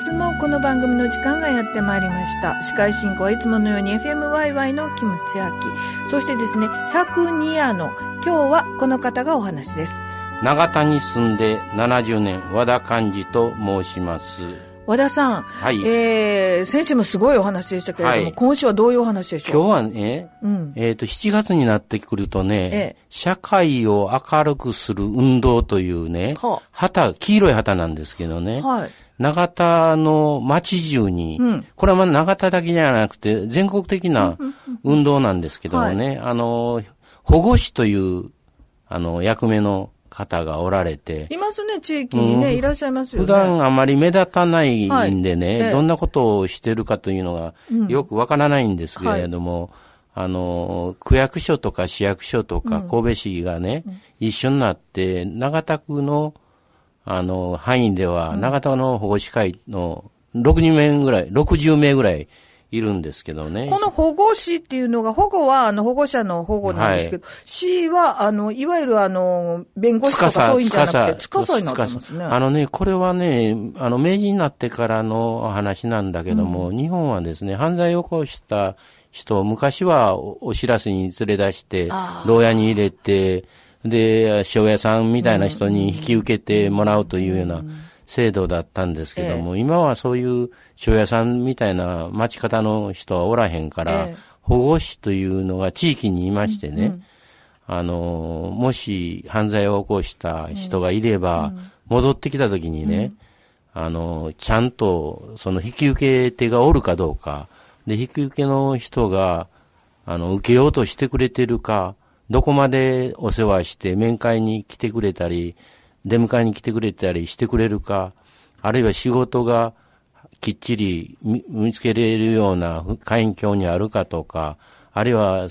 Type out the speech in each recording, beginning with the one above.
日もこの番組の時間がやってまいりました。司会進行はいつものように FMYY のキムチアキ。そしてですね、102夜の今日はこの方がお話です。長田に住んで70年和田寛治と申します和田さん、はいえー、先週もすごいお話でしたけれども、はい今週はどういうお話でしょう？今日はね、うんえっ、と7月になってくるとね、ええ社会を明るくする運動というね、は旗黄色い旗なんですけどね、はい。長田の町中に、うん。これはまあ長田だけじゃなくて全国的な運動なんですけどもね、あの保護士というあの役目の方がおられて、いますね、地域にね、いらっしゃいますよね。普段あまり目立たないんでね、どんなことをしてるかというのがよくわからないんですけれども、あの、区役所とか市役所とか神戸市がね、一緒になって、長田区の、あの、範囲では、長田の保護司会の60名ぐらい、60名ぐらいいるんですけどね。この保護士っていうのが、保護は、あの、保護者の保護なんですけど、市は、あの、いわゆる、あの、弁護士とかそういうんじゃなくて、つかさになってますね。あのね、これはね、あの、明治になってからの話なんだけども、日本はですね、犯罪を起こした人を昔はおお知らせに連れ出してあ、牢屋に入れて、で、塩屋さんみたいな人に引き受けてもらうというような制度だったんですけども、今はそういう塩屋さんみたいな町方の人はおらへんから、ええ。保護士というのが地域にいましてね、あの、もし犯罪を起こした人がいれば、戻ってきた時にね、あの、ちゃんと、その引き受け手がおるかどうか、で、引き受けの人が、あの、受けようとしてくれてるか、どこまでお世話して面会に来てくれたり、出迎えに来てくれたりしてくれるか、あるいは仕事がきっちり見見つけれるような環境にあるかとか、あるいは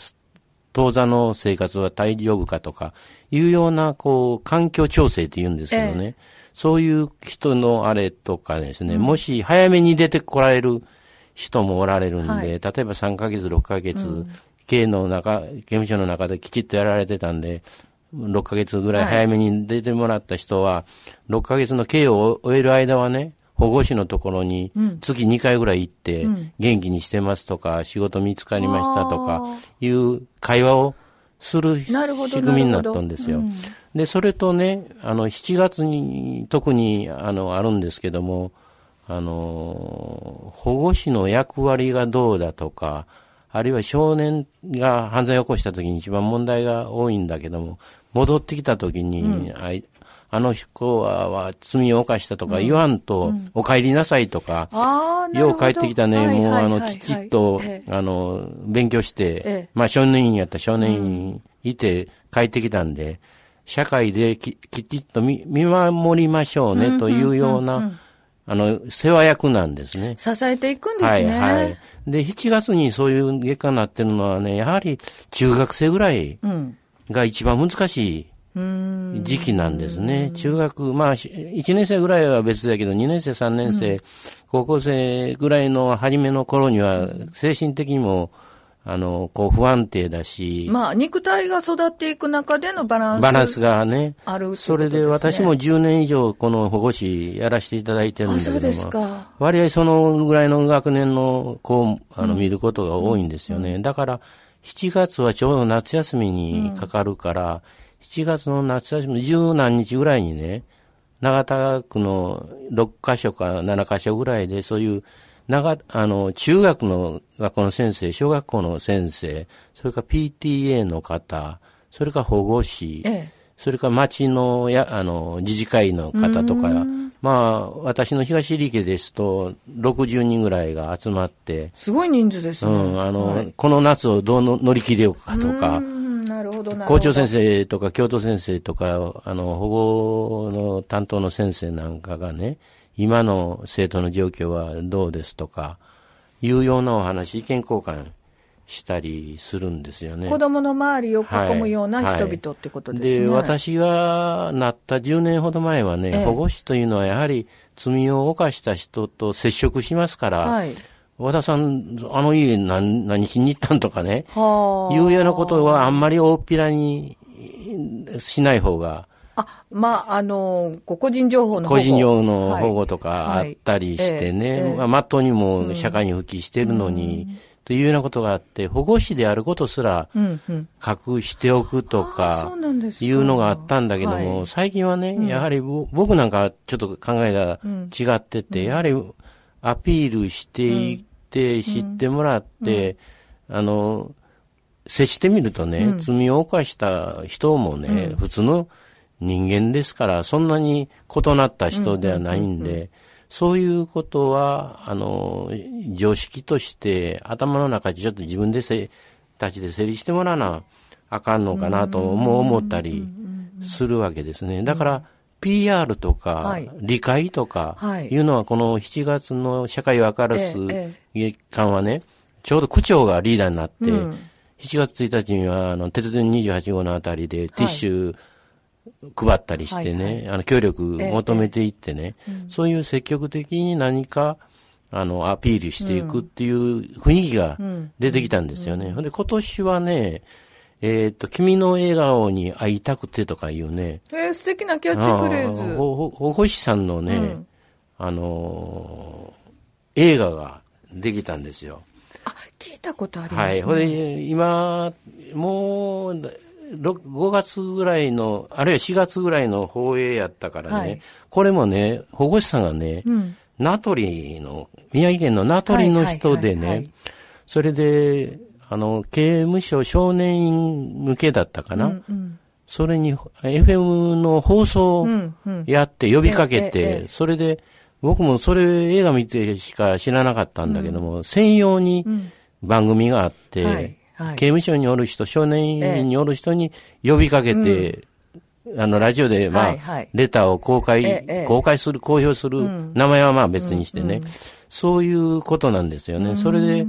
当座の生活は大丈夫かとか、いうような、こう、環境調整って言うんですけどね。そういう人のあれとかですね、もし早めに出てこられる人もおられるんで、はい。例えば3ヶ月、6ヶ月、刑の中、刑務所の中できちっとやられてたんで、6ヶ月ぐらい早めに出てもらった人は、6ヶ月の刑を終える間はね、保護士のところに月2回ぐらい行って、元気にしてますとか、仕事見つかりましたとか、いう会話をする仕組みになったんですよ。で、それとね、あの、7月に特に、あの、あるんですけども、あの、保護士の役割がどうだとか、あるいは少年が犯罪を起こした時に一番問題が多いんだけども、戻ってきた時に、あいあの子はは罪を犯したとか言わんと、お帰りなさいとか、よう帰ってきたね、はいもうあの、きちっと、ええ。あの、勉強して、ええ。まあ少年院やったら少年院いて帰ってきたんで、社会でききちっと見見守りましょうね、というような、あの、世話役なんですね。支えていくんですはい、ね。はい。で、7月にそういう結果になってるのはね、やはり中学生ぐらいうん。が一番難しい時期なんですね。中学、まあ、し1年生ぐらいは別だけど、2年生、3年生、高校生ぐらいの初めの頃には、精神的にも、あの、こう不安定だし、まあ、肉体が育っていく中でのバランス。バランスがね、あるそれで私も10年以上この保護士やらせていただいてるんだけどそうですか割合そのぐらいの学年の子をあの見ることが多いんですよね。だから、7月はちょうど夏休みにかかるから、7月の夏休み、十何日ぐらいにね、長田区の6カ所か7カ所ぐらいで、そういう、長、あの、中学の学校の先生、小学校の先生、それから PTA の方、それから保護士、ええそれから町のや、あの、自治会の方とか、まあ、私の東入家ですと、60人ぐらいが集まって、すごい人数ですね。うん、あの、この夏をどうの乗り切れようかとか。校長先生とか教頭先生とか、あの、保護の担当の先生なんかがね、今の生徒の状況はどうですとか、いうようなお話、意見交換したりするんですよね。子供の周りを囲むような人々ってことですね。で、私がなった10年ほど前はね、ええ保護司というのはやはり罪を犯した人と接触しますから、はい。和田さん、あの家何何しに行ったんとかね、はあ。いうようなことはあんまり大っぴらにしない方が、あ、まあ、あの、ご個人情報の保護。個人用の保護とかあはい。ったりしてね、はいええええ。まっとうにも社会に復帰してるのに、というようなことがあって、保護司であることすらうんうん。隠しておくとあか。いうのがあったんだけども、はい。最近はね、やはりぼ僕なんかちょっと考えが違ってて、やはりアピールしていって、知ってもらって、あの、接してみるとね、罪を犯した人もね、普通の人間ですから、そんなに異なった人ではないんで、そういうことは、あの、常識として頭の中でちょっと自分でせ、たちで整理してもらわなあかんのかなとも思ったりするわけですね。だから、PR とかはい、理解とかはい、いうのはこの7月の社会を明るすえ月間はね、ちょうど区長がリーダーになって、うん。7月1日には、あの、鉄人28号のあたりでティッシュ配ったりしてね、はいあの、協力求めていってね、そういう積極的に何か、あの、アピールしていくっていう雰囲気が出てきたんですよね。ほんで、今年はね、えっ、と、君の笑顔に会いたくてとかいうね、えー素敵なキャッチフレーあズ。ほほ保護士さんのね、うんあのー映画ができたんですよ。あ、聞いたことあります、ね。はい。ほんで、今、もう、ろ5月ぐらいの、あるいは4月ぐらいの放映やったからね、はいこれもね、保護士さんがね、うん。名取の、宮城県の名取の人でね、それで、あの、刑務所少年院向けだったかな。うんうん。それに、FM の放送。やって呼びかけてえ、それで、僕もそれ映画見てしか知らなかったんだけども、専用に番組があって、刑務所におる人、少年院におる人に呼びかけて、あの、ラジオで、まあ、はいはい。レターを公開、ええ公開する、公表する、名前はまあ別にしてね、そういうことなんですよね。それで、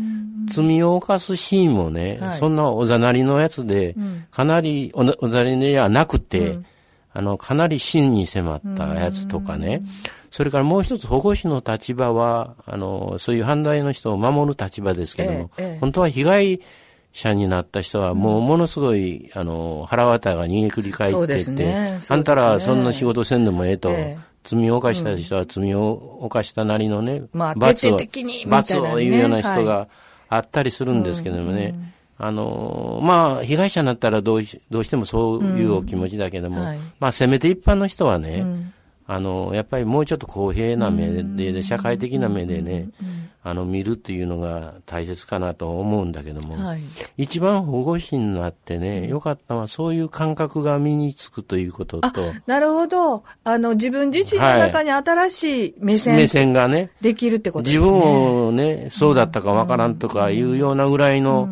罪を犯すシーンもね、はい。そんなおざなりのやつで、かなりおざなりではなくて、あの、かなり真に迫ったやつとかね、それからもう一つ保護司の立場は、あの、そういう犯罪の人を守る立場ですけども、ええええ本当は被害者になった人はもうものすごい、あの、腹渡が逃げくり返ってて、あんたらはそんな仕事せんでもええと、ええ。罪を犯した人は罪を犯したなりのね、まあ罰を罰を言うような人があったりするんですけどもね、あの、まあ、被害者になったらどうしどうしてもそういうお気持ちだけども、はい。まあ、せめて一般の人はね、あの、やっぱりもうちょっと公平な目で、で社会的な目でね、あの、見るっていうのが大切かなと思うんだけども、はい。一番保護司になってね、良かったのはそういう感覚が身につくということと、なるほど。あの、自分自身の中に新しい目線。目線がね、できるってことです自ね。分をね、そうだったかわからんとかいうようなぐらいの、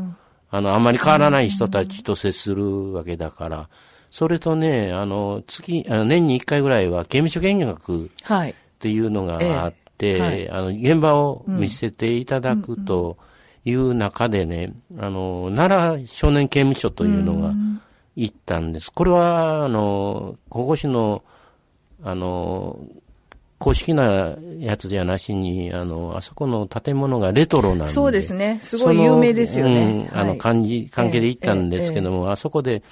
あの、あまり変わらない人たちと接するわけだから、それとね、あの、月、あの年に一回ぐらいは刑務所見学っはい。ていうのがあって、ええはいあの、現場を見せていただくという中でね、あの、奈良少年刑務所というのが行ったんです。これは、あの、保護司の、あの、公式なやつじゃなしに、あの、あそこの建物がレトロなんで。そうですね。すごい有名ですよね。うんあの、はい感じ、関係で行ったんですけども、あそこで、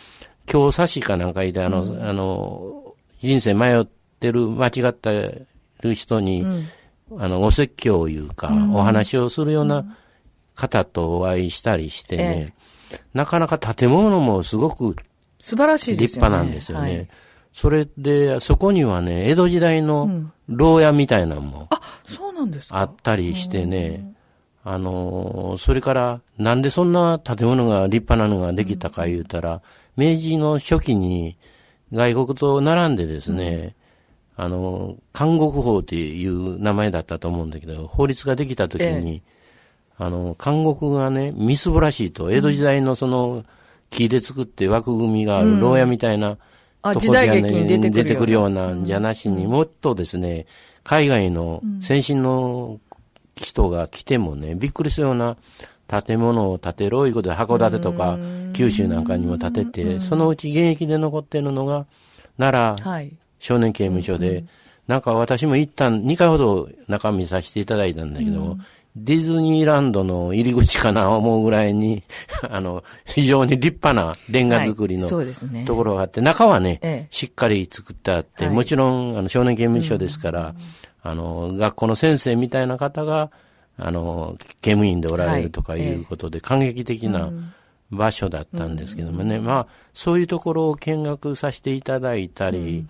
京差しかなんかいて、あの、あの、人生迷ってる、間違ったる人に、あの、お説教いうか、お話をするような方とお会いしたりしてね、なかなか建物もすごく素晴らしい立。派なんですよね。はい。それで、そこにはね、江戸時代の牢屋みたいなのもあ、そうなんですか？あったりしてね、あのーそれから、なんでそんな建物が立派なのができたか言うたら、明治の初期に外国と並んでですね、あのー監獄法っていう名前だったと思うんだけど、法律ができた時に、あの、監獄がね、みすぼらしいと、江戸時代のその、木で作って枠組みがある牢屋みたいな、あとこじゃね時代劇に出てくるような。出てくるようなんじゃなしに、もっとですね、海外の先進の人が来てもね、びっくりするような建物を建てろいうことで函館とか九州なんかにも建てて、そのうち現役で残ってるのが奈良少年刑務所で、なんか私も一旦2回ほど中身させていただいたんだけども、ディズニーランドの入り口かな思うぐらいに、あの、非常に立派なレンガ作りの、はいね、ところがあって、中はね、ええ、しっかり作ってあって、はい、もちろん、あの、少年刑務所ですから、あの、学校の先生みたいな方が、あの、刑務員でおられるとかいうことで、感激的な場所だったんですけどもね、まあ、そういうところを見学させていただいたり、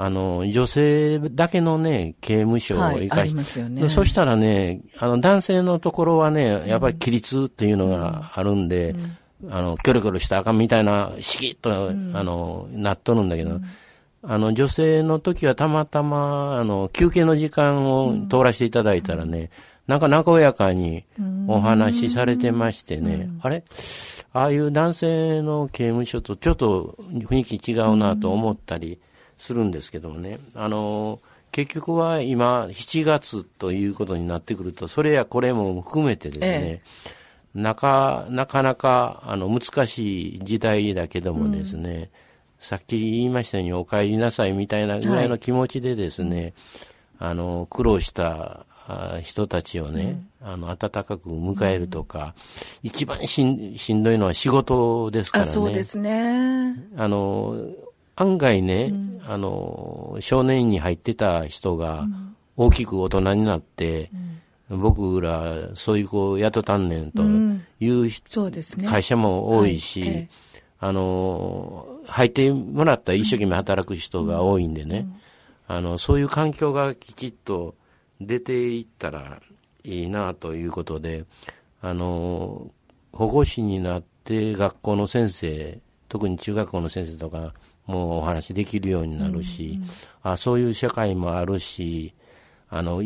あの、女性だけのね、刑務所を生かし、はいね、そしたらね、あの、男性のところはね、やっぱり規律っていうのがあるんで、うん、あの、キョロキョロしたらあかんみたいな、しきっと、うん、あの、なっとるんだけど、うん、あの、女性の時はたまたま、あの、休憩の時間を通らせていただいたらね、なんか和やかにお話しされてましてね、あれ？ああいう男性の刑務所とちょっと雰囲気違うなと思ったり、するんですけどもね、あの、結局は今、7月ということになってくると、それやこれも含めてですね、ええ、なかなかなかあの難しい時代だけどもですね、うん、さっき言いましたようにお帰りなさいみたいなぐらいの気持ちでですね、はい、あの苦労した人たちをね、うん、あの温かく迎えるとか、うん、一番しんしんどいのは仕事ですからね。そうですね。あの案外ね、うん、あの、少年院に入ってた人が、大きく大人になって、うん、僕ら、そういう子を雇たんねんという、会社も多いし、はい。ええ、あの、入ってもらったら一生懸命働く人が多いんでね、あの、そういう環境がきちっと出ていったらいいなということで、あの、保護士になって学校の先生、特に中学校の先生とか、もうお話できるようになるし、うんうん、あそういう社会もあるし、あの、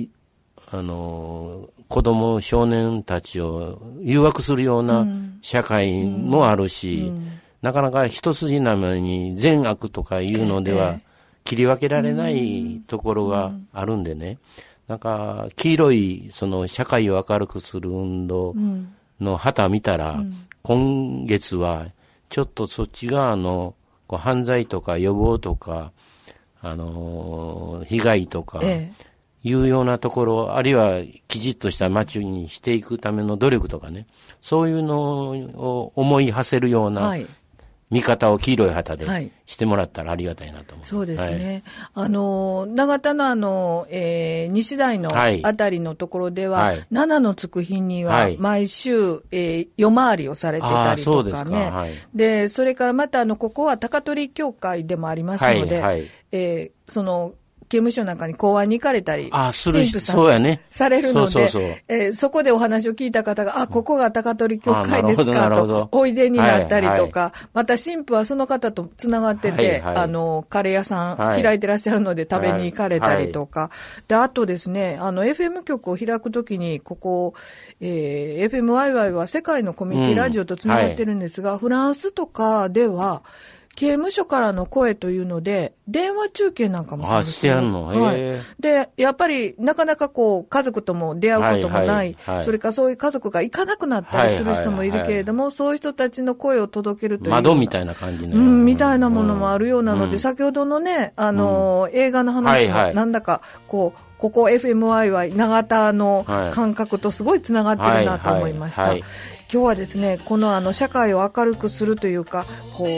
あの、子供、少年たちを誘惑するような社会もあるし、うん。うん、なかなか一筋縄に善悪とかいうのでは切り分けられないところがあるんでね、なんか黄色いその社会を明るくする運動の旗見たら、今月はちょっとそっち側のこう犯罪とか予防とか、あのー、被害とか、いうようなところ、あるいはきちっとした街にしていくための努力とかね、そういうのを思い馳せるような見方を黄色い旗でしてもらったらありがたいなと思う、はい、そうですね。はい、あの、長田のあの、えー、西台のあたりのところでは、はい、7のつく日には毎週、えー、夜回りをされてたりとかね。はい、で、それからまたあの、ここは高取協会でもありますので、はいはい、えー、その、刑務所なんかに公安に行かれたり、あするそうやね。されるので、そえー、そこでお話を聞いた方が、あ、ここが高取教会ですかと、おいでになったりとか、はいはい、また神父はその方とつながってて、はいはい、あの、カレー屋さん開いてらっしゃるので食べに行かれたりとか、はいはい、で、あとですね、あの、FM 局を開くときに、ここ、えー、FMYY は世界のコミュニティラジオとつながってるんですが、うん、フランスとかでは、刑務所からの声というので、電話中継なんかも。あ、してやんの、はい。で、やっぱり、なかなかこう、家族とも出会うこともない、はいはいはい、それからそういう家族が行かなくなったりする人もいるけれども、はいはいはい、そういう人たちの声を届けるという。窓みたいな感じの。うん、みたいなものもあるようなので、うん、先ほどのね、あの、うん、映画の話も、なんだか、こう、ここ FMI 永田の感覚とすごいつながってるなと思いました。はいはいはい今日はですねこのあの社会を明るくするというかこう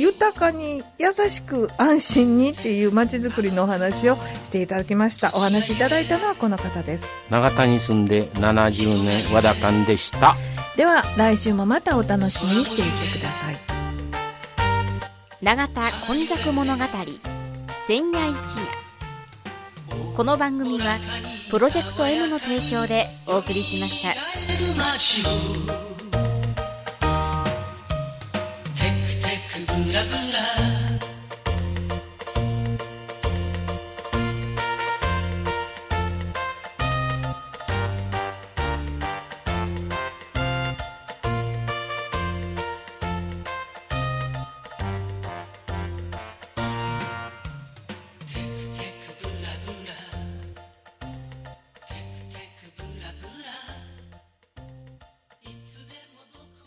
豊かに優しく安心にっていう街づくりのお話をしていただきました。お話いただいたのはこの方です。永田に住んで70年和田館でした。では来週もまたお楽しみにしていてください。永田今昔物語千夜一夜。この番組はプロジェクト M の提供でお送りしました「テクテクブラブラ」